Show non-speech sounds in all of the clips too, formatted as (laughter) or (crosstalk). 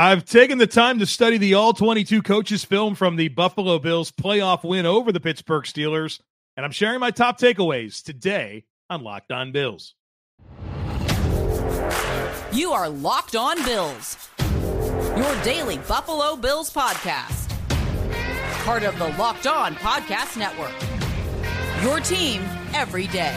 I've taken the time to study the all 22 coaches film from the Buffalo Bills playoff win over the Pittsburgh Steelers, and I'm sharing my top takeaways today on Locked On Bills. You are Locked On Bills, your daily Buffalo Bills podcast. Part of the Locked On Podcast Network. Your team every day.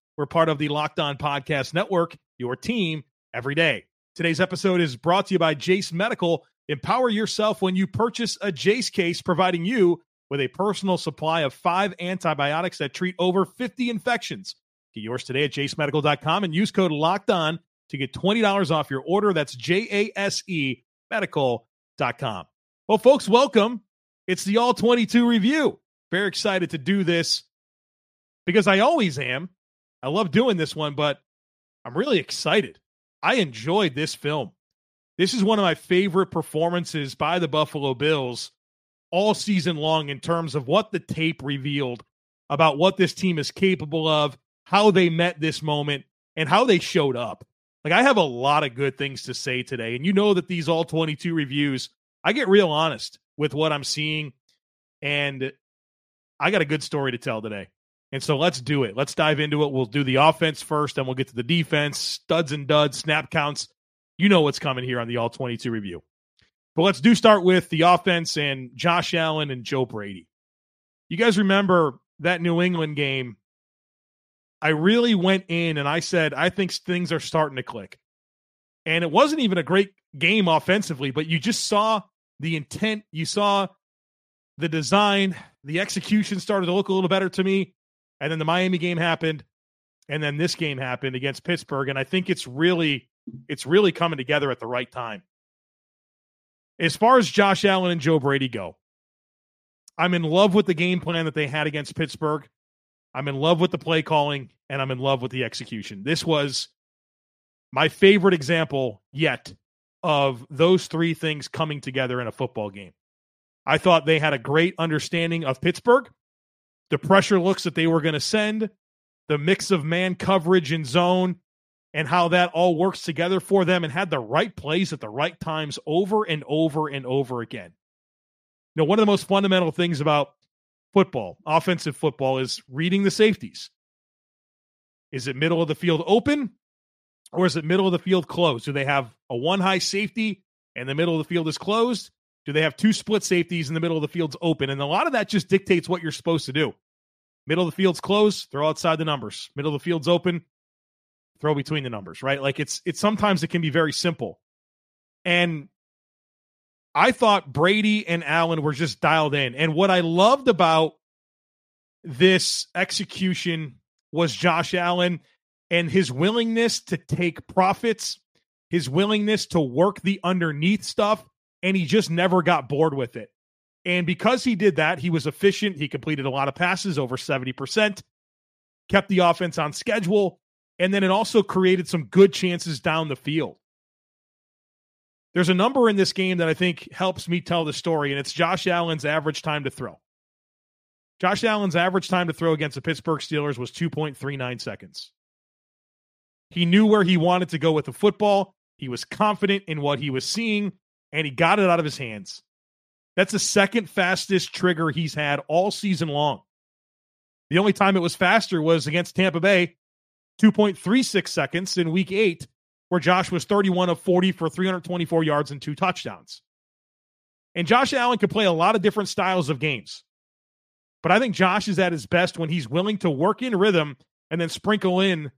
We're part of the Locked On Podcast Network, your team every day. Today's episode is brought to you by Jase Medical. Empower yourself when you purchase a Jace case, providing you with a personal supply of five antibiotics that treat over 50 infections. Get yours today at jasemedical.com and use code Locked On to get $20 off your order. That's J A S E medical.com. Well, folks, welcome. It's the All 22 review. Very excited to do this because I always am. I love doing this one, but I'm really excited. I enjoyed this film. This is one of my favorite performances by the Buffalo Bills all season long in terms of what the tape revealed about what this team is capable of, how they met this moment, and how they showed up. Like, I have a lot of good things to say today. And you know that these all 22 reviews, I get real honest with what I'm seeing. And I got a good story to tell today. And so let's do it. Let's dive into it. We'll do the offense first, then we'll get to the defense, studs and duds, snap counts. You know what's coming here on the All 22 review. But let's do start with the offense and Josh Allen and Joe Brady. You guys remember that New England game? I really went in and I said, I think things are starting to click. And it wasn't even a great game offensively, but you just saw the intent. You saw the design. The execution started to look a little better to me. And then the Miami game happened, and then this game happened against Pittsburgh. And I think it's really, it's really coming together at the right time. As far as Josh Allen and Joe Brady go, I'm in love with the game plan that they had against Pittsburgh. I'm in love with the play calling, and I'm in love with the execution. This was my favorite example yet of those three things coming together in a football game. I thought they had a great understanding of Pittsburgh the pressure looks that they were going to send, the mix of man coverage and zone, and how that all works together for them and had the right plays at the right times over and over and over again. You know, one of the most fundamental things about football, offensive football, is reading the safeties. Is it middle of the field open or is it middle of the field closed? Do they have a one high safety and the middle of the field is closed? Do they have two split safeties in the middle of the field's open? And a lot of that just dictates what you're supposed to do. Middle of the field's closed, throw outside the numbers. Middle of the field's open, throw between the numbers, right? Like it's it's sometimes it can be very simple. And I thought Brady and Allen were just dialed in. And what I loved about this execution was Josh Allen and his willingness to take profits, his willingness to work the underneath stuff, and he just never got bored with it. And because he did that, he was efficient. He completed a lot of passes, over 70%, kept the offense on schedule, and then it also created some good chances down the field. There's a number in this game that I think helps me tell the story, and it's Josh Allen's average time to throw. Josh Allen's average time to throw against the Pittsburgh Steelers was 2.39 seconds. He knew where he wanted to go with the football. He was confident in what he was seeing and he got it out of his hands. That's the second fastest trigger he's had all season long. The only time it was faster was against Tampa Bay, 2.36 seconds in week eight, where Josh was 31 of 40 for 324 yards and two touchdowns. And Josh Allen could play a lot of different styles of games. But I think Josh is at his best when he's willing to work in rhythm and then sprinkle in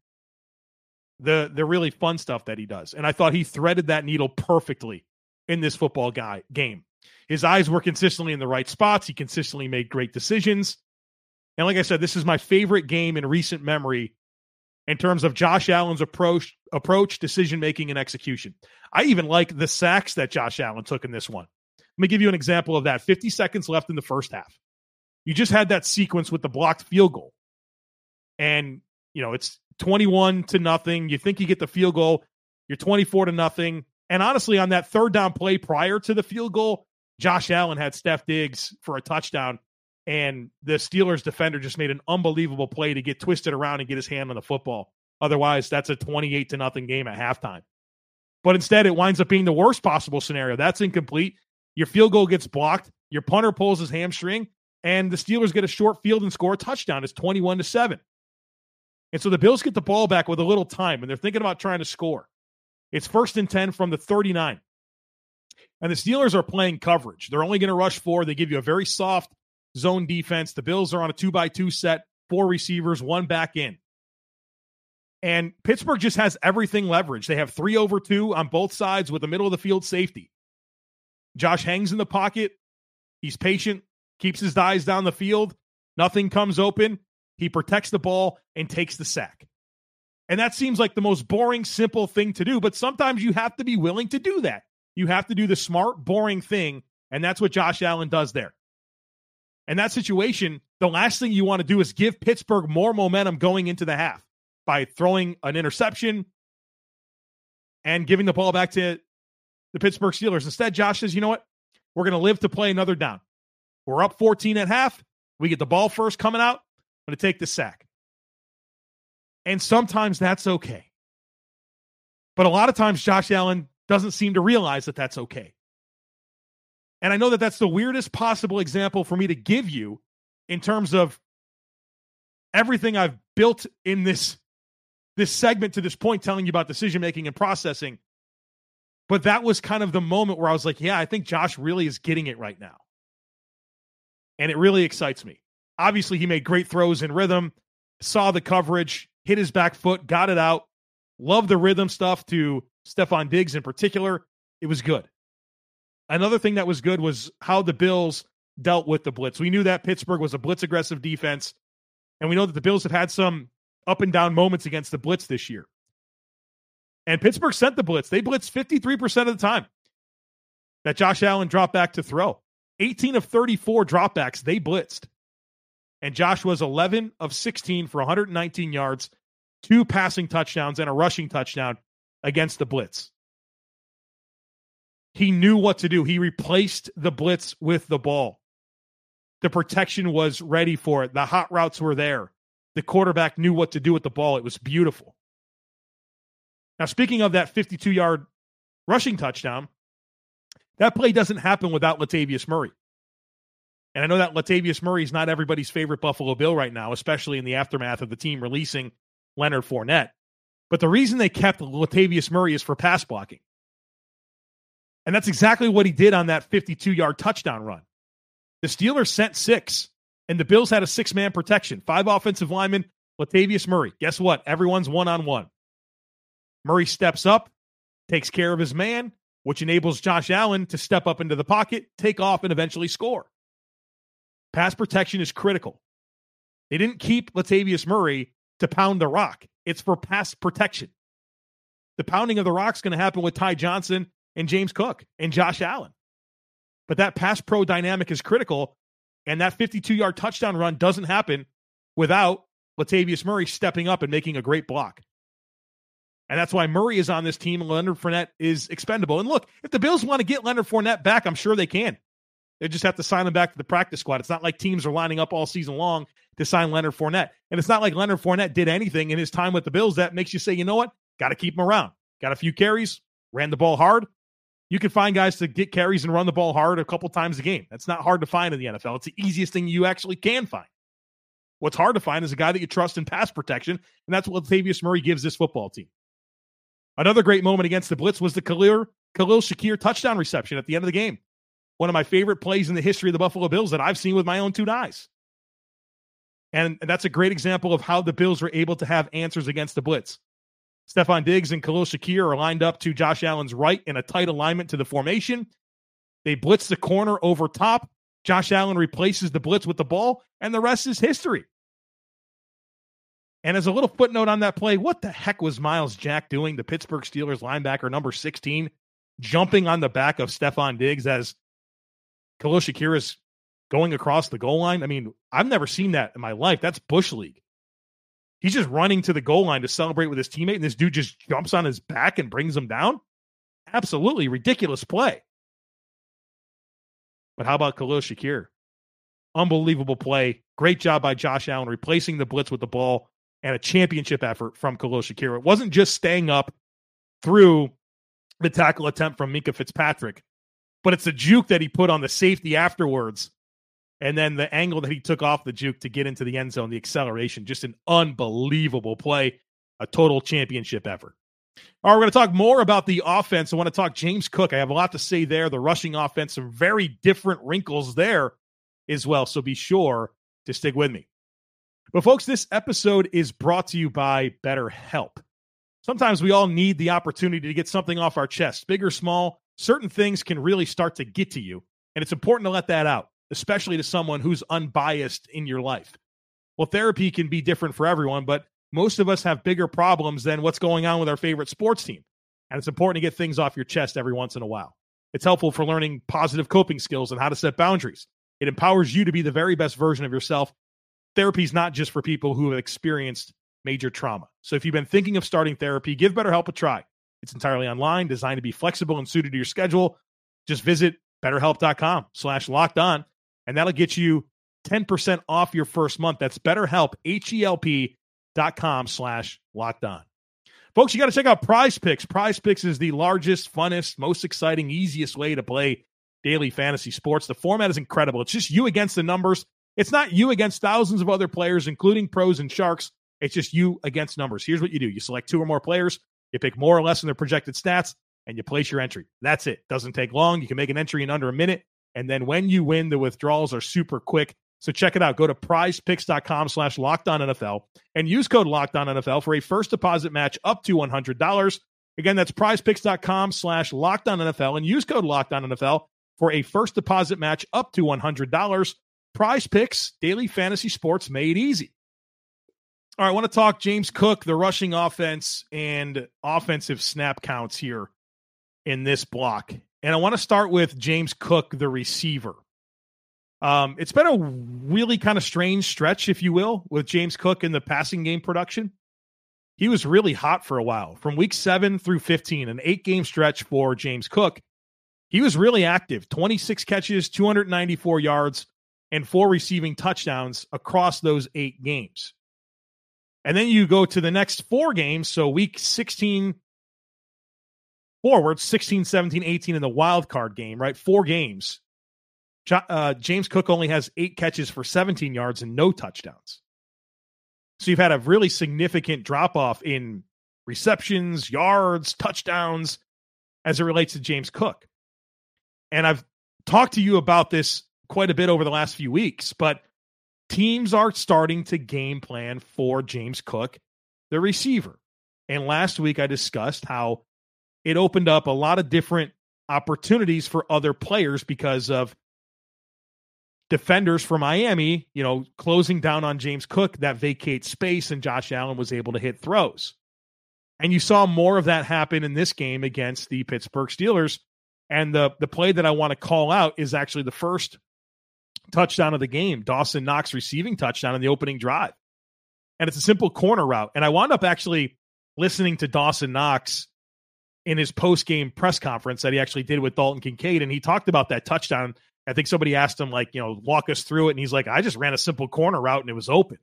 the the really fun stuff that he does. And I thought he threaded that needle perfectly in this football guy game. His eyes were consistently in the right spots. He consistently made great decisions. And like I said, this is my favorite game in recent memory in terms of Josh Allen's approach, approach, decision making, and execution. I even like the sacks that Josh Allen took in this one. Let me give you an example of that. 50 seconds left in the first half. You just had that sequence with the blocked field goal. And, you know, it's 21 to nothing. You think you get the field goal, you're 24 to nothing. And honestly, on that third down play prior to the field goal, Josh Allen had Steph Diggs for a touchdown, and the Steelers defender just made an unbelievable play to get twisted around and get his hand on the football. Otherwise, that's a 28 to nothing game at halftime. But instead, it winds up being the worst possible scenario. That's incomplete. Your field goal gets blocked. Your punter pulls his hamstring, and the Steelers get a short field and score a touchdown. It's 21 to 7. And so the Bills get the ball back with a little time, and they're thinking about trying to score. It's first and 10 from the 39. And the Steelers are playing coverage. They're only going to rush four. They give you a very soft zone defense. The Bills are on a two by two set, four receivers, one back in. And Pittsburgh just has everything leveraged. They have three over two on both sides with a middle of the field safety. Josh hangs in the pocket. He's patient, keeps his eyes down the field. Nothing comes open. He protects the ball and takes the sack. And that seems like the most boring, simple thing to do, but sometimes you have to be willing to do that. You have to do the smart, boring thing. And that's what Josh Allen does there. In that situation, the last thing you want to do is give Pittsburgh more momentum going into the half by throwing an interception and giving the ball back to the Pittsburgh Steelers. Instead, Josh says, you know what? We're going to live to play another down. We're up 14 at half. We get the ball first coming out. I'm going to take the sack. And sometimes that's okay. But a lot of times, Josh Allen doesn't seem to realize that that's okay. And I know that that's the weirdest possible example for me to give you in terms of everything I've built in this this segment to this point telling you about decision making and processing. But that was kind of the moment where I was like, yeah, I think Josh really is getting it right now. And it really excites me. Obviously, he made great throws in rhythm, saw the coverage, hit his back foot, got it out. Love the rhythm stuff to Stefon Diggs in particular. It was good. Another thing that was good was how the Bills dealt with the blitz. We knew that Pittsburgh was a blitz aggressive defense, and we know that the Bills have had some up and down moments against the blitz this year. And Pittsburgh sent the blitz. They blitzed 53% of the time that Josh Allen dropped back to throw. 18 of 34 dropbacks, they blitzed. And Josh was 11 of 16 for 119 yards, two passing touchdowns, and a rushing touchdown against the blitz. He knew what to do. He replaced the blitz with the ball. The protection was ready for it. The hot routes were there. The quarterback knew what to do with the ball. It was beautiful. Now, speaking of that 52 yard rushing touchdown, that play doesn't happen without Latavius Murray. And I know that Latavius Murray is not everybody's favorite Buffalo Bill right now, especially in the aftermath of the team releasing Leonard Fournette. But the reason they kept Latavius Murray is for pass blocking. And that's exactly what he did on that 52 yard touchdown run. The Steelers sent six, and the Bills had a six man protection. Five offensive linemen, Latavius Murray. Guess what? Everyone's one on one. Murray steps up, takes care of his man, which enables Josh Allen to step up into the pocket, take off, and eventually score. Pass protection is critical. They didn't keep Latavius Murray to pound the rock, it's for pass protection. The pounding of the rock is going to happen with Ty Johnson and James Cook and Josh Allen. But that pass pro dynamic is critical. And that 52 yard touchdown run doesn't happen without Latavius Murray stepping up and making a great block. And that's why Murray is on this team Leonard Fournette is expendable. And look, if the Bills want to get Leonard Fournette back, I'm sure they can. They just have to sign him back to the practice squad. It's not like teams are lining up all season long to sign Leonard Fournette. And it's not like Leonard Fournette did anything in his time with the Bills that makes you say, you know what? Got to keep him around. Got a few carries, ran the ball hard. You can find guys to get carries and run the ball hard a couple times a game. That's not hard to find in the NFL. It's the easiest thing you actually can find. What's hard to find is a guy that you trust in pass protection, and that's what Latavius Murray gives this football team. Another great moment against the Blitz was the Khalil, Khalil Shakir touchdown reception at the end of the game. One of my favorite plays in the history of the Buffalo Bills that I've seen with my own two eyes. And that's a great example of how the Bills were able to have answers against the Blitz. Stefon Diggs and Khalil Shakir are lined up to Josh Allen's right in a tight alignment to the formation. They blitz the corner over top. Josh Allen replaces the blitz with the ball, and the rest is history. And as a little footnote on that play, what the heck was Myles Jack doing, the Pittsburgh Steelers linebacker number 16, jumping on the back of Stefon Diggs as Khalil Shakir is going across the goal line? I mean, I've never seen that in my life. That's Bush League. He's just running to the goal line to celebrate with his teammate, and this dude just jumps on his back and brings him down. Absolutely ridiculous play. But how about Khalil Shakir? Unbelievable play. Great job by Josh Allen replacing the blitz with the ball and a championship effort from Khalil Shakir. It wasn't just staying up through the tackle attempt from Minkah Fitzpatrick, but it's a juke that he put on the safety afterwards. And then the angle that he took off the juke to get into the end zone, the acceleration, just an unbelievable play, a total championship effort. All right, we're going to talk more about the offense. I want to talk James Cook. I have a lot to say there. The rushing offense, some very different wrinkles there as well. So be sure to stick with me. But, folks, this episode is brought to you by BetterHelp. Sometimes we all need the opportunity to get something off our chest, big or small. Certain things can really start to get to you, and it's important to let that out, especially to someone who's unbiased in your life. Well, therapy can be different for everyone, but most of us have bigger problems than what's going on with our favorite sports team. And it's important to get things off your chest every once in a while. It's helpful for learning positive coping skills and how to set boundaries. It empowers you to be the very best version of yourself. Therapy is not just for people who have experienced major trauma. So if you've been thinking of starting therapy, give BetterHelp a try. It's entirely online, designed to be flexible and suited to your schedule. Just visit betterhelp.com slash locked on, and that'll get you 10% off your first month. That's betterhelp, H-E-L-P dot com slash locked on. Folks, you got to check out Prize Picks. Prize Picks is the largest, funnest, most exciting, easiest way to play daily fantasy sports. The format is incredible. It's just you against the numbers. It's not you against thousands of other players, including pros and sharks. It's just you against numbers. Here's what you do you select two or more players, you pick more or less than their projected stats, and you place your entry. That's it. Doesn't take long. You can make an entry in under a minute. And then when you win, the withdrawals are super quick. So check it out. Go to prizepicks.com slash NFL and use code NFL for a first deposit match up to $100. Again, that's prizepicks.com slash NFL and use code NFL for a first deposit match up to $100. Prize Picks, daily fantasy sports made easy. All right, I want to talk James Cook, the rushing offense and offensive snap counts here in this block. And I want to start with James Cook, the receiver. Um, it's been a really kind of strange stretch, if you will, with James Cook in the passing game production. He was really hot for a while from week seven through 15, an eight game stretch for James Cook. He was really active 26 catches, 294 yards, and four receiving touchdowns across those eight games. And then you go to the next four games. So week 16 forward, 16, 17, 18 in the wild card game, right? Four games uh, James Cook only has eight catches for 17 yards and no touchdowns. So you've had a really significant drop off in receptions, yards, touchdowns as it relates to James Cook. And I've talked to you about this quite a bit over the last few weeks, but teams are starting to game plan for James Cook, the receiver. And last week I discussed how it opened up a lot of different opportunities for other players because of defenders for Miami, you know, closing down on James Cook, that vacates space, and Josh Allen was able to hit throws. And you saw more of that happen in this game against the Pittsburgh Steelers. And the the play that I want to call out is actually the first touchdown of the game, Dawson Knox receiving touchdown in the opening drive. And it's a simple corner route. And I wound up actually listening to Dawson Knox in his post game press conference that he actually did with Dalton Kincaid. And he talked about that touchdown I think somebody asked him, like, you know, walk us through it. And he's like, I just ran a simple corner route and it was open.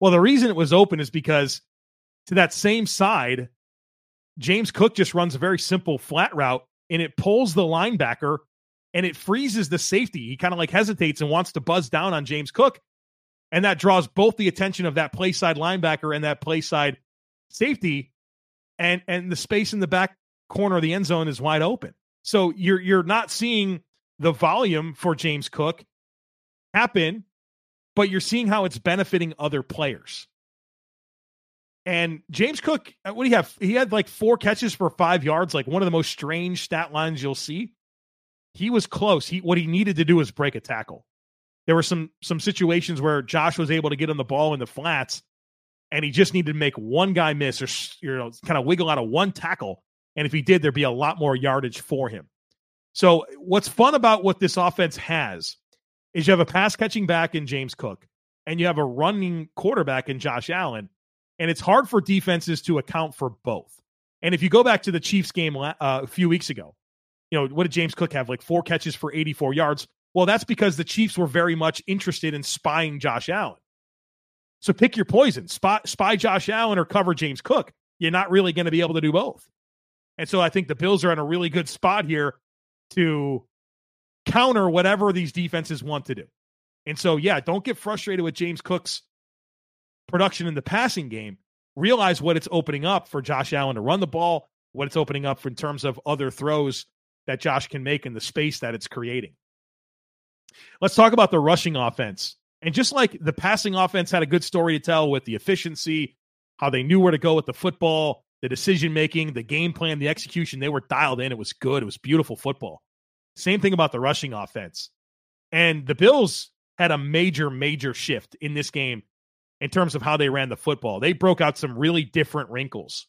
Well, the reason it was open is because to that same side, James Cook just runs a very simple flat route and it pulls the linebacker and it freezes the safety. He kind of like hesitates and wants to buzz down on James Cook. And that draws both the attention of that play side linebacker and that play side safety. And and the space in the back corner of the end zone is wide open. So you're you're not seeing the volume for James Cook happen, but you're seeing how it's benefiting other players. And James Cook, uh, what do you have? He had like four catches for five yards, like one of the most strange stat lines you'll see. He was close. He what he needed to do was break a tackle. There were some some situations where Josh was able to get on the ball in the flats, and he just needed to make one guy miss or you know kind of wiggle out of one tackle. And if he did, there'd be a lot more yardage for him. So what's fun about what this offense has is you have a pass catching back in James Cook, and you have a running quarterback in Josh Allen, and it's hard for defenses to account for both. And if you go back to the Chiefs game uh, a few weeks ago, you know what did James Cook have? Like four catches for 84 yards. Well, that's because the Chiefs were very much interested in spying Josh Allen. So pick your poison. Spy, spy Josh Allen or cover James Cook. You're not really going to be able to do both. And so I think the Bills are in a really good spot here to counter whatever these defenses want to do. And so, yeah, don't get frustrated with James Cook's production in the passing game. Realize what it's opening up for Josh Allen to run the ball, what it's opening up in terms of other throws that Josh can make in the space that it's creating. Let's talk about the rushing offense. And just like the passing offense had a good story to tell with the efficiency, how they knew where to go with the football, the decision making, the game plan, the execution, they were dialed in. It was good. It was beautiful football. Same thing about the rushing offense. And the Bills had a major, major shift in this game in terms of how they ran the football. They broke out some really different wrinkles.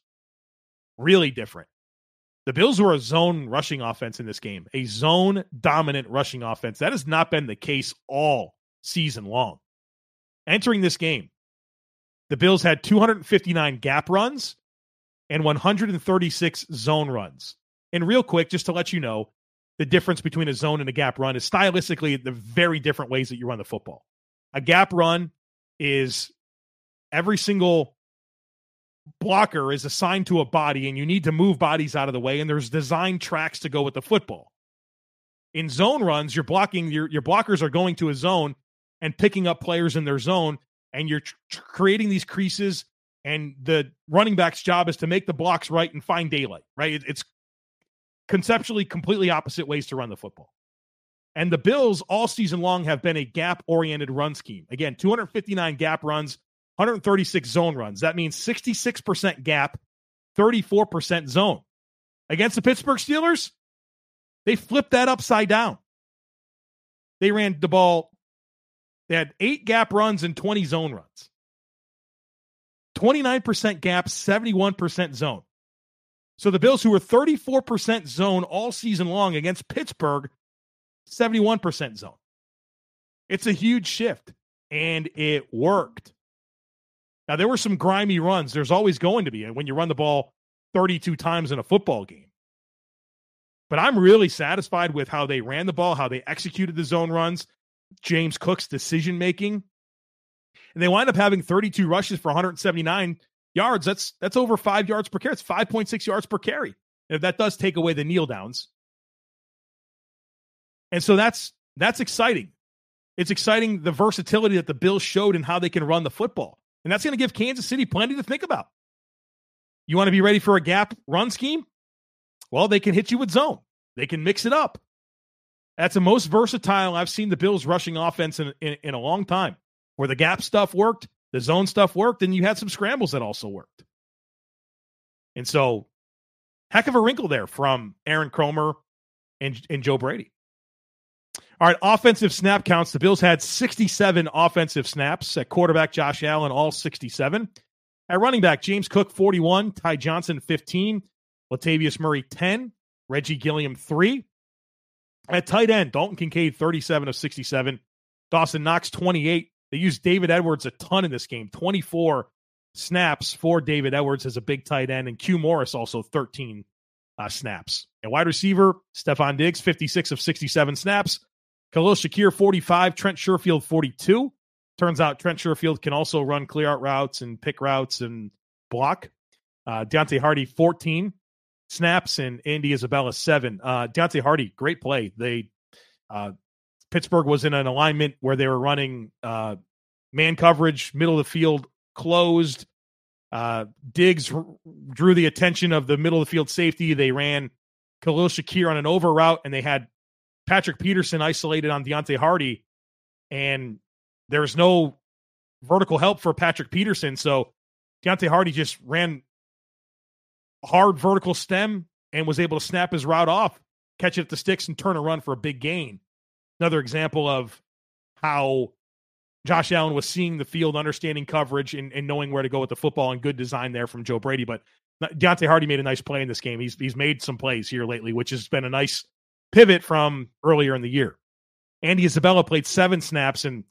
Really different. The Bills were a zone rushing offense in this game, a zone dominant rushing offense. That has not been the case all season long. Entering this game, the Bills had 259 gap runs and 136 zone runs. And real quick, just to let you know, the difference between a zone and a gap run is stylistically the very different ways that you run the football. A gap run is every single blocker is assigned to a body and you need to move bodies out of the way and there's design tracks to go with the football. In zone runs, you're blocking your your blockers are going to a zone and picking up players in their zone and you're tr- creating these creases and the running back's job is to make the blocks right and find daylight, right? It, it's conceptually completely opposite ways to run the football. And the Bills all season long have been a gap oriented run scheme. Again, 259 gap runs, 136 zone runs. That means 66% gap, 34% zone. Against the Pittsburgh Steelers, they flipped that upside down. They ran the ball, they had eight gap runs and 20 zone runs. 29% gap, 71% zone. So the Bills, who were 34% zone all season long against Pittsburgh, 71% zone. It's a huge shift, and it worked. Now, there were some grimy runs. There's always going to be uh, when you run the ball 32 times in a football game. But I'm really satisfied with how they ran the ball, how they executed the zone runs, James Cook's decision making. And they wind up having 32 rushes for 179 yards. That's that's over five yards per carry. It's 5.6 yards per carry. If that does take away the kneel downs. And so that's that's exciting. It's exciting the versatility that the Bills showed and how they can run the football. And that's going to give Kansas City plenty to think about. You want to be ready for a gap run scheme? Well, they can hit you with zone. They can mix it up. That's the most versatile I've seen the Bills rushing offense in, in, in a long time, where the gap stuff worked the zone stuff worked, and you had some scrambles that also worked. And so, heck of a wrinkle there from Aaron Kromer and, and Joe Brady. All right, offensive snap counts. The Bills had 67 offensive snaps at quarterback Josh Allen, all 67. At running back, James Cook, 41, Ty Johnson, 15, Latavius Murray, 10, Reggie Gilliam, 3. At tight end, Dalton Kincaid, 37 of 67, Dawson Knox, 28, they used David Edwards a ton in this game 24 snaps for David Edwards as a big tight end, and Q Morris also 13 uh, snaps. And wide receiver, Stefon Diggs, 56 of 67 snaps. Khalil Shakir, 45. Trent Sherfield, 42. Turns out Trent Sherfield can also run clear out routes and pick routes and block. Uh, Deonte Harty, 14 snaps, and Andy Isabella, 7. Uh, Deonte Harty, great play. They uh, Pittsburgh was in an alignment where they were running uh, man coverage, middle of the field closed. Uh, Diggs r- drew the attention of the middle of the field safety. They ran Khalil Shakir on an over route, and they had Patrick Peterson isolated on Deonte Harty, and there's no vertical help for Patrick Peterson. So Deonte Harty just ran hard vertical stem and was able to snap his route off, catch it at the sticks, and turn a run for a big gain another example of how Josh Allen was seeing the field, understanding coverage, and, and knowing where to go with the football, and good design there from Joe Brady. But uh, Deonte Harty made a nice play in this game. He's he's made some plays here lately, which has been a nice pivot from earlier in the year. Andy Isabella played seven snaps, and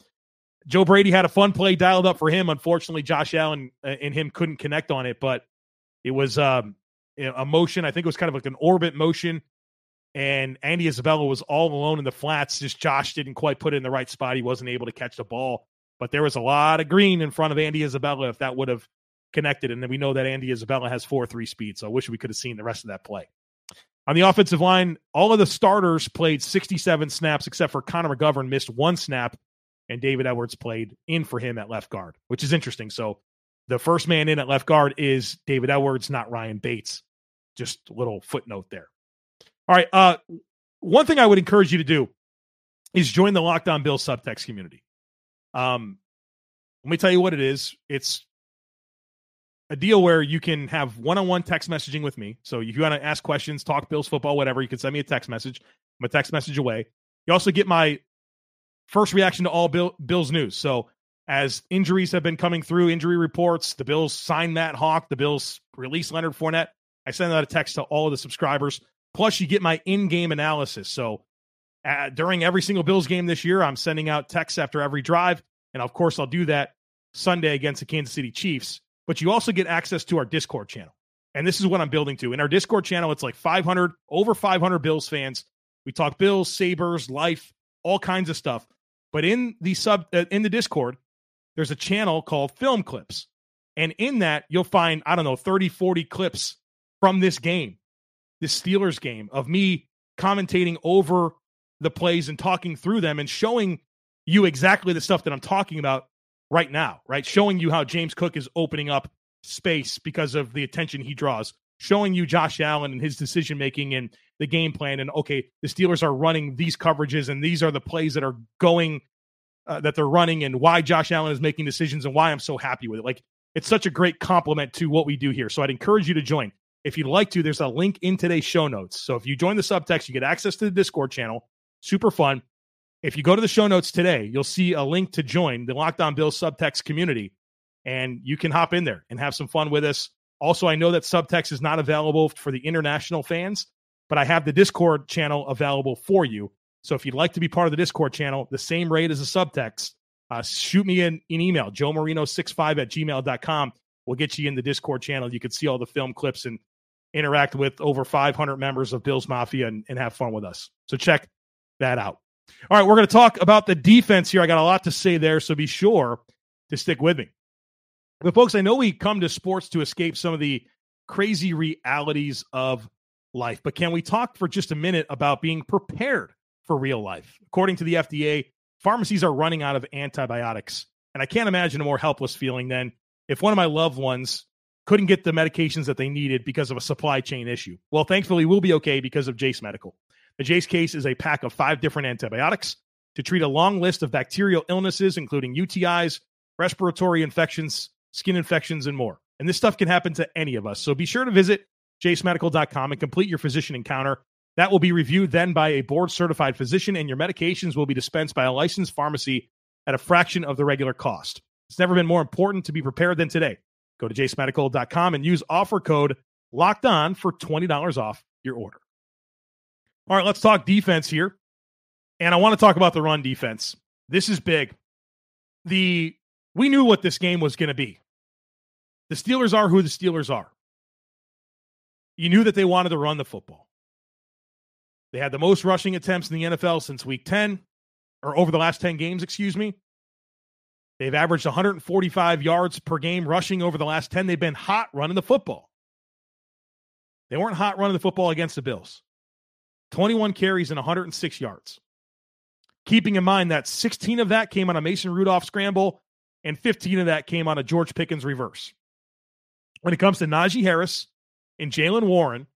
Joe Brady had a fun play dialed up for him. Unfortunately, Josh Allen uh, and him couldn't connect on it, but it was um, a motion. I think it was kind of like an orbit motion. And Andy Isabella was all alone in the flats. Just Josh didn't quite put it in the right spot. He wasn't able to catch the ball. But there was a lot of green in front of Andy Isabella if that would have connected. And then we know that Andy Isabella has 4 3 speed. So I wish we could have seen the rest of that play. On the offensive line, all of the starters played 67 snaps except for Connor McGovern missed one snap, and David Edwards played in for him at left guard, which is interesting. So the first man in at left guard is David Edwards, not Ryan Bates. Just a little footnote there. All right. Uh, one thing I would encourage you to do is join the Locked On Bill subtext community. Um, let me tell you what it is. It's a deal where you can have one-on-one text messaging with me. So if you want to ask questions, talk Bills football, whatever, you can send me a text message. I'm a text message away. You also get my first reaction to all Bill, Bills news. So as injuries have been coming through, injury reports, the Bills sign Matt Haack, the Bills release Leonard Fournette. I send out a text to all of the subscribers. Plus, you get my in-game analysis. So uh, during every single Bills game this year, I'm sending out texts after every drive, and of course, I'll do that Sunday against the Kansas City Chiefs. But you also get access to our Discord channel, and this is what I'm building to. In our Discord channel, it's like 500, over 500 Bills fans. We talk Bills, Sabres, life, all kinds of stuff. But in the sub, uh, in the Discord, there's a channel called Film Clips, and in that you'll find I don't know 30, 40 clips from this game this Steelers game of me commentating over the plays and talking through them and showing you exactly the stuff that I'm talking about right now, right? Showing you how James Cook is opening up space because of the attention he draws, showing you Josh Allen and his decision making and the game plan. And okay, the Steelers are running these coverages and these are the plays that are going uh, that they're running and why Josh Allen is making decisions and why I'm so happy with it. Like it's such a great compliment to what we do here. So I'd encourage you to join. If you'd like to, there's a link in today's show notes. So if you join the subtext, you get access to the Discord channel. Super fun. If you go to the show notes today, you'll see a link to join the Lockdown On Bill subtext community, and you can hop in there and have some fun with us. Also, I know that subtext is not available for the international fans, but I have the Discord channel available for you. So if you'd like to be part of the Discord channel, the same rate as a subtext, uh, shoot me an, an email, joe marino65 at gmail.com. We'll get you in the Discord channel. You can see all the film clips and interact with over 500 members of Bills Mafia and, and have fun with us. So check that out. All right, we're going to talk about the defense here. I got a lot to say there, so be sure to stick with me. But, folks, I know we come to sports to escape some of the crazy realities of life, but can we talk for just a minute about being prepared for real life? According to the FDA, pharmacies are running out of antibiotics. And I can't imagine a more helpless feeling than if one of my loved ones couldn't get the medications that they needed because of a supply chain issue. Well, thankfully, we'll be okay because of Jase Medical. The Jase case is a pack of five different antibiotics to treat a long list of bacterial illnesses, including UTIs, respiratory infections, skin infections, and more. And this stuff can happen to any of us. So be sure to visit jasemedical.com and complete your physician encounter. That will be reviewed then by a board certified physician, and your medications will be dispensed by a licensed pharmacy at a fraction of the regular cost. It's never been more important to be prepared than today. Go to jasemedical.com and use offer code locked on for $20 off your order. All right, let's talk defense here. And I want to talk about the run defense. This is big. The we knew what this game was going to be. The Steelers are who the Steelers are. You knew that they wanted to run the football. They had the most rushing attempts in the NFL since week 10 or over the last 10 games, excuse me. They've averaged 145 yards per game rushing over the last 10. They've been hot running the football. They weren't hot running the football against the Bills. 21 carries and 106 yards. Keeping in mind that 16 of that came on a Mason Rudolph scramble and 15 of that came on a George Pickens reverse. When it comes to Najee Harris and Jaylen Warren,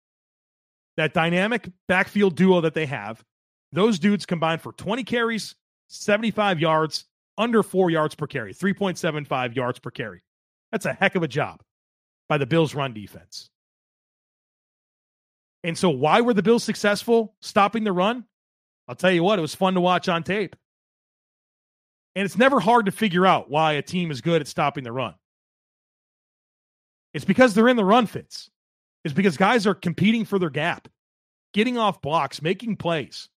that dynamic backfield duo that they have, those dudes combined for 20 carries, 75 yards, under four yards per carry, 3.75 yards per carry. That's a heck of a job by the Bills' run defense. And so, why were the Bills successful stopping the run? I'll tell you what, it was fun to watch on tape. And it's never hard to figure out why a team is good at stopping the run. It's because they're in the run fits. It's because guys are competing for their gap, getting off blocks, making plays.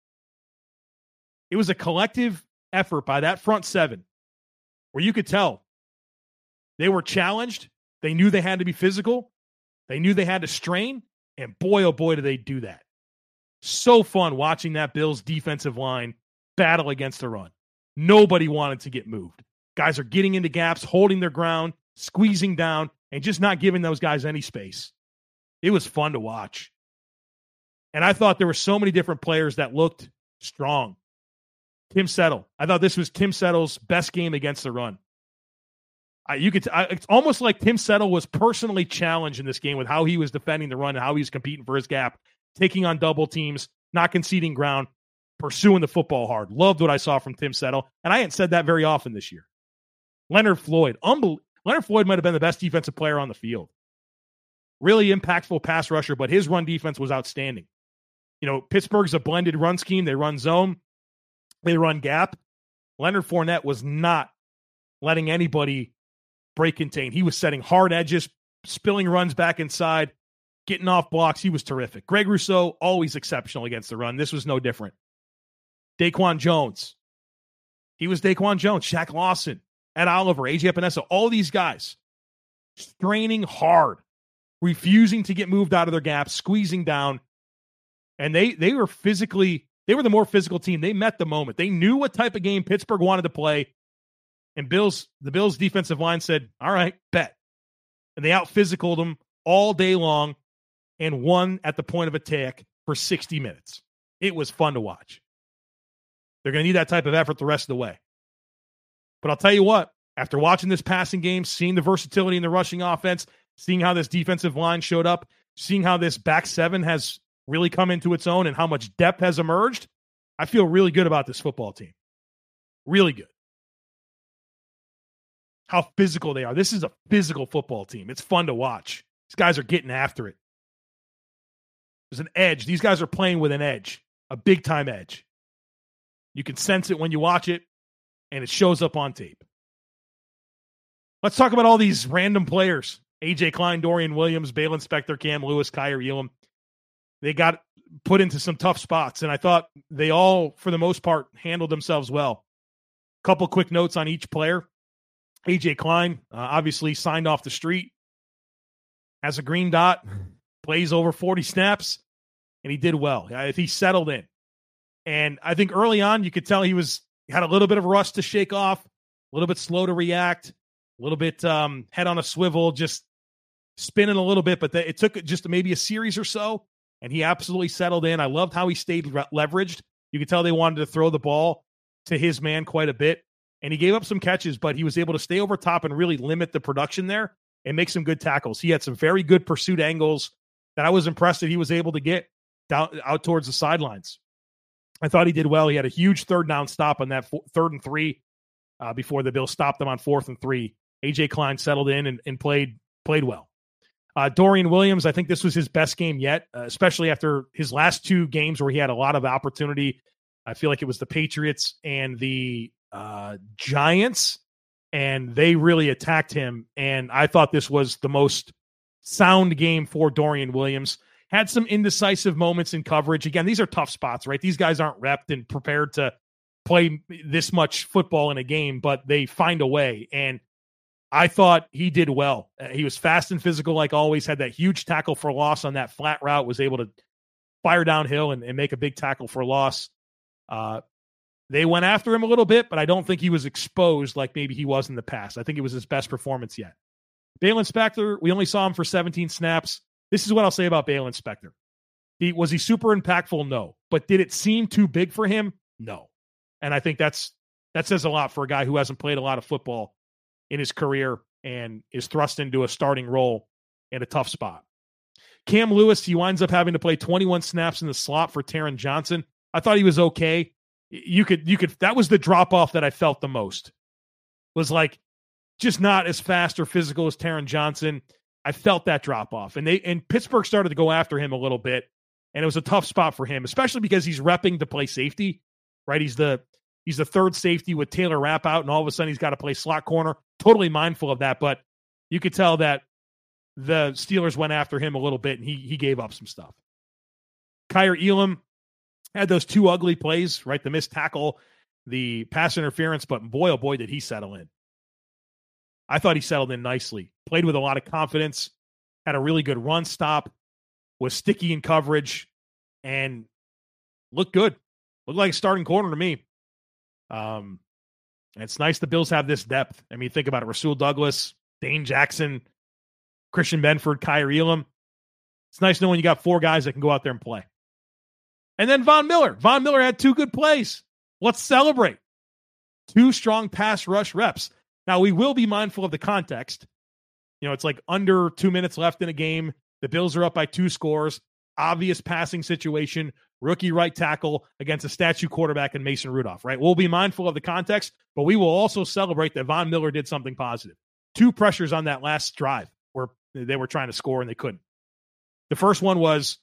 It was a collective effort by that front seven where you could tell they were challenged. They knew they had to be physical. They knew they had to strain. And boy, oh boy, do they do that. So fun watching that Bills defensive line battle against the run. Nobody wanted to get moved. Guys are getting into gaps, holding their ground, squeezing down, and just not giving those guys any space. It was fun to watch. And I thought there were so many different players that looked strong. Tim Settle. I thought this was Tim Settle's best game against the run. I, you could. I, it's almost like Tim Settle was personally challenged in this game with how he was defending the run and how he was competing for his gap, taking on double teams, not conceding ground, pursuing the football hard. Loved what I saw from Tim Settle, and I hadn't said that very often this year. Leonard Floyd, unbel- Leonard Floyd might have been the best defensive player on the field. Really impactful pass rusher, but his run defense was outstanding. You know, Pittsburgh's a blended run scheme. They run zone, they run gap. Leonard Fournette was not letting anybody break contain. He was setting hard edges, spilling runs back inside, getting off blocks. He was terrific. Greg Rousseau, always exceptional against the run. This was no different. Daquan Jones. He was Daquan Jones, Shaq Lawson, Ed Oliver, AJ Epenesa, all these guys straining hard, refusing to get moved out of their gaps, squeezing down. And they they were physically, they were the more physical team. They met the moment. They knew what type of game Pittsburgh wanted to play. And Bills, the Bills defensive line said, All right, bet. And they out physicaled them all day long and won at the point of attack for 60 minutes. It was fun to watch. They're going to need that type of effort the rest of the way. But I'll tell you what, after watching this passing game, seeing the versatility in the rushing offense, seeing how this defensive line showed up, seeing how this back seven has really come into its own and how much depth has emerged, I feel really good about this football team. Really good. How physical they are. This is a physical football team. It's fun to watch. These guys are getting after it. There's an edge. These guys are playing with an edge, a big time edge. You can sense it when you watch it, and it shows up on tape. Let's talk about all these random players AJ Klein, Dorian Williams, Baylon Spector, Cam Lewis, Kaiir Elam. They got put into some tough spots, and I thought they all, for the most part, handled themselves well. Couple quick notes on each player. AJ Klein, uh, obviously signed off the street, has a green dot, (laughs) plays over 40 snaps, and he did well. If he settled in, and I think early on, you could tell he was had a little bit of rust to shake off, a little bit slow to react, a little bit um, head on a swivel, just spinning a little bit. But the, it took just maybe a series or so, and he absolutely settled in. I loved how he stayed re- leveraged. You could tell they wanted to throw the ball to his man quite a bit, and he gave up some catches, but he was able to stay over top and really limit the production there and make some good tackles. He had some very good pursuit angles that I was impressed that he was able to get down out towards the sidelines. I thought he did well. He had a huge third down stop on that four, third and three uh, before the Bills stopped them on fourth and three. AJ Klein settled in and, and played played well. Uh, Dorian Williams, I think this was his best game yet, uh, especially after his last two games where he had a lot of opportunity. I feel like it was the Patriots and the uh, Giants, and they really attacked him. And I thought this was the most sound game for Dorian Williams had some indecisive moments in coverage. Again, these are tough spots, right? These guys aren't repped and prepared to play this much football in a game, but they find a way. And I thought he did well. Uh, he was fast and physical, like always, had that huge tackle for loss on that flat route, was able to fire downhill and, and make a big tackle for loss. Uh, they went after him a little bit, but I don't think he was exposed like maybe he was in the past. I think it was his best performance yet. Baylon Spector, we only saw him for 17 snaps. This is what I'll say about Baylon Spector. He, was he super impactful? No. But did it seem too big for him? No. And I think that's that says a lot for a guy who hasn't played a lot of football in his career and is thrust into a starting role in a tough spot. Cam Lewis, he winds up having to play 21 snaps in the slot for Taron Johnson. I thought he was okay. You could, you could, that was the drop off that I felt the most. Was like just not as fast or physical as Taron Johnson. I felt that drop off, and they and Pittsburgh started to go after him a little bit, and it was a tough spot for him, especially because he's repping to play safety, right? He's the He's the third safety with Taylor Rapp out, and all of a sudden he's got to play slot corner. Totally mindful of that, but you could tell that the Steelers went after him a little bit, and he he gave up some stuff. Kaiir Elam had those two ugly plays, right? The missed tackle, the pass interference, but boy, oh boy, did he settle in. I thought he settled in nicely. Played with a lot of confidence, had a really good run stop, was sticky in coverage, and looked good. Looked like a starting corner to me. Um, it's nice the Bills have this depth. I mean, think about it: Rasul Douglas, Dane Jackson, Christian Benford, Kaiir Elam. It's nice knowing you got four guys that can go out there and play. And then Von Miller. Von Miller had two good plays. Let's celebrate. Two strong pass rush reps. Now, we will be mindful of the context. You know, it's like under two minutes left in a game. The Bills are up by two scores. Obvious passing situation. Rookie right tackle against a statue quarterback in Mason Rudolph, right? We'll be mindful of the context, but we will also celebrate that Von Miller did something positive. Two pressures on that last drive where they were trying to score and they couldn't. The first one was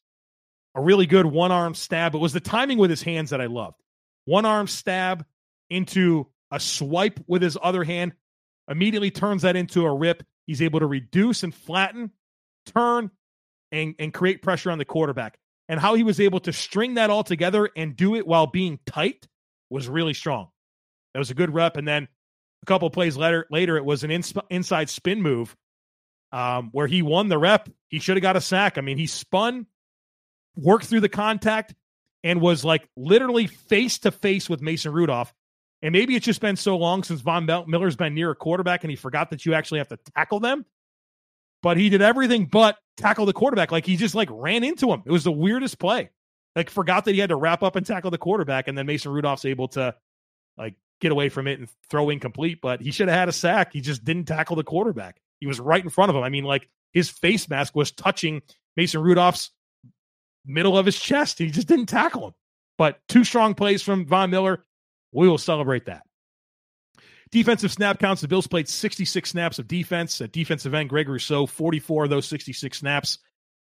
a really good one arm stab. It was the timing with his hands that I loved. One arm stab into a swipe with his other hand, immediately turns that into a rip. He's able to reduce and flatten, turn, and, and create pressure on the quarterback. And how he was able to string that all together and do it while being tight was really strong. That was a good rep. And then a couple plays later, later it was an inside spin move um, where he won the rep. He should have got a sack. I mean, he spun, worked through the contact, and was like literally face to face with Mason Rudolph. And maybe it's just been so long since Von Miller's been near a quarterback and he forgot that you actually have to tackle them. But he did everything but tackle the quarterback. Like he just like ran into him. It was the weirdest play. Like forgot that he had to wrap up and tackle the quarterback, and then Mason Rudolph's able to like get away from it and throw incomplete. But he should have had a sack. He just didn't tackle the quarterback. He was right in front of him. I mean, like his face mask was touching Mason Rudolph's middle of his chest. He just didn't tackle him. But two strong plays from Von Miller. We will celebrate that. Defensive snap counts. The Bills played 66 snaps of defense. At defensive end, Greg Rousseau, 44 of those 66 snaps.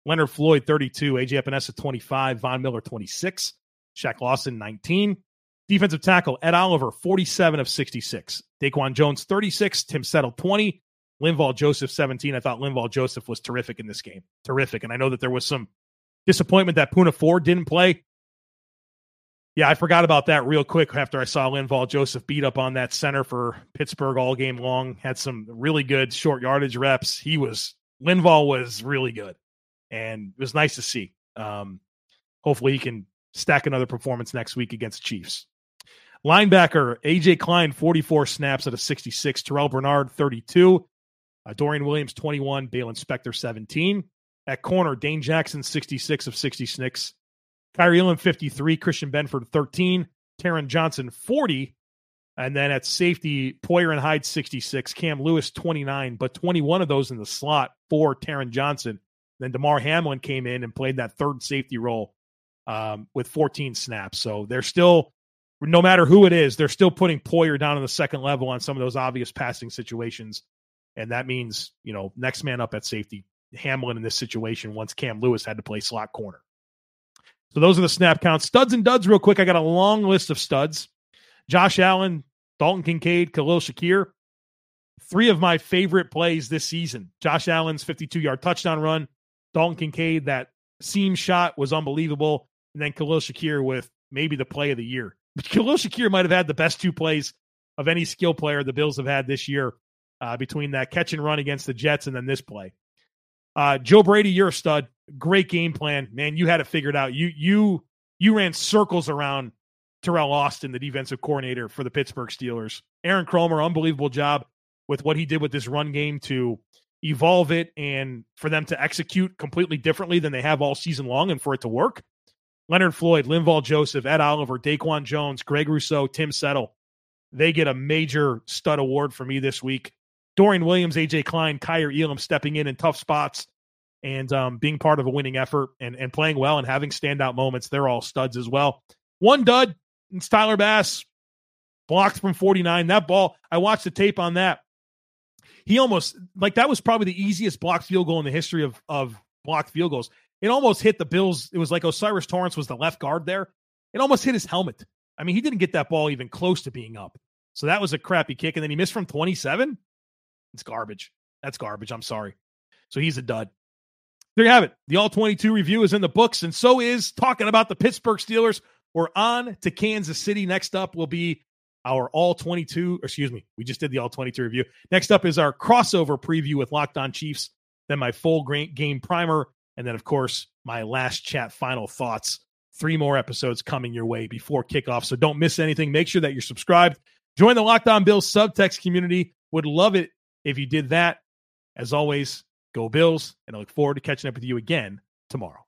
Leonard Floyd, 32. AJ Epenesa, 25. Von Miller, 26. Shaq Lawson, 19. Defensive tackle, Ed Oliver, 47 of 66. Daquan Jones, 36. Tim Settle, 20. Linval Joseph, 17. I thought Linval Joseph was terrific in this game. Terrific. And I know that there was some disappointment that Poona Ford didn't play. Yeah, I forgot about that real quick after I saw Linval Joseph beat up on that center for Pittsburgh all game long. Had some really good short yardage reps. He was Linval was really good, and it was nice to see. Um, hopefully, he can stack another performance next week against Chiefs. Linebacker AJ Klein, 44 snaps out of 66. Terrell Bernard, 32. Uh, Dorian Williams, 21. Baylon Spector, 17. At corner, Dane Jackson, 66 of 66. Kaiir Elam, 53. Christian Benford, 13. Taron Johnson, 40. And then at safety, Poyer and Hyde, 66. Cam Lewis, 29, but 21 of those in the slot for Taron Johnson. Then Damar Hamlin came in and played that third safety role um, with 14 snaps. So they're still, no matter who it is, they're still putting Poyer down on the second level on some of those obvious passing situations. And that means, you know, next man up at safety, Hamlin in this situation once Cam Lewis had to play slot corner. So those are the snap counts. Studs and duds, real quick. I got a long list of studs. Josh Allen, Dalton Kincaid, Khalil Shakir. Three of my favorite plays this season. Josh Allen's 52 yard touchdown run. Dalton Kincaid, that seam shot was unbelievable. And then Khalil Shakir with maybe the play of the year. But (laughs) Khalil Shakir might have had the best two plays of any skill player the Bills have had this year uh, between that catch and run against the Jets and then this play. Uh, Joe Brady, you're a stud. Great game plan, man. You had it figured out. You you you ran circles around Teryl Austin, the defensive coordinator for the Pittsburgh Steelers. Aaron Kromer, unbelievable job with what he did with this run game to evolve it and for them to execute completely differently than they have all season long and for it to work. Leonard Floyd, Linval Joseph, Ed Oliver, Daquan Jones, Greg Rousseau, Tim Settle. They get a major stud award for me this week. Dorian Williams, AJ Klein, Kaiir Elam stepping in in tough spots and um, being part of a winning effort and, and playing well and having standout moments. They're all studs as well. One dud, it's Tyler Bass, blocked from 49. That ball, I watched the tape on that. He almost, like, that was probably the easiest blocked field goal in the history of, of blocked field goals. It almost hit the Bills. It was like O'Cyrus Torrence was the left guard there. It almost hit his helmet. I mean, he didn't get that ball even close to being up. So that was a crappy kick. And then he missed from 27. It's garbage. That's garbage. I'm sorry. So he's a dud. There you have it. The All 22 review is in the books, and so is talking about the Pittsburgh Steelers. We're on to Kansas City. Next up will be our All 22, excuse me, we just did the All 22 review. Next up is our crossover preview with Locked On Chiefs, then my full game primer, and then, of course, my last chat final thoughts. Three more episodes coming your way before kickoff. So don't miss anything. Make sure that you're subscribed. Join the Locked On Bills subtext community. Would love it if you did that. As always, go Bills, and I look forward to catching up with you again tomorrow.